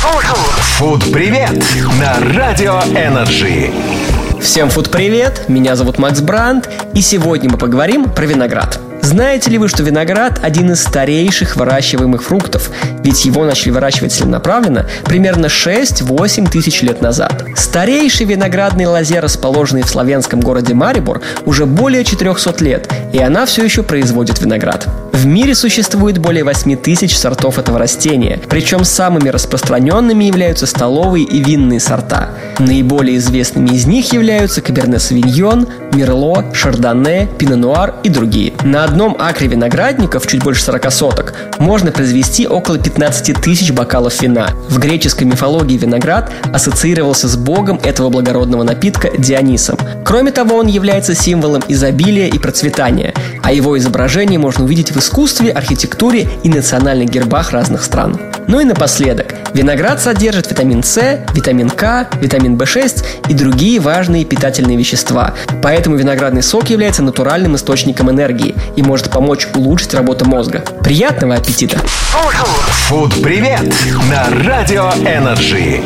Фуд-привет на Радио Energy. Всем фуд привет, меня зовут Макс Бранд, и сегодня мы поговорим про виноград. Знаете ли вы, что виноград – один из старейших выращиваемых фруктов, ведь его начали выращивать целенаправленно примерно 6-8 тысяч лет назад. Старейшей виноградной лозе, расположенной в словенском городе Марибор, уже более 400 лет, и она все еще производит виноград. В мире существует более 8 тысяч сортов этого растения, причем самыми распространенными являются столовые и винные сорта. Наиболее известными из них являются Каберне Савиньон, Мерло, Шардоне, Пино-Нуар и другие. На одном акре виноградников, чуть больше 40 соток, можно произвести около 15 тысяч бокалов вина. В греческой мифологии виноград ассоциировался с богом этого благородного напитка Дионисом. Кроме того, он является символом изобилия и процветания, а его изображение можно увидеть в искусстве, архитектуре и национальных гербах разных стран. Ну и напоследок, виноград содержит витамин С, витамин К, витамин В6 и другие важные питательные вещества. Поэтому виноградный сок является натуральным источником энергии и может помочь улучшить работу мозга. Приятного аппетита! Фуд-привет на Радио Energy.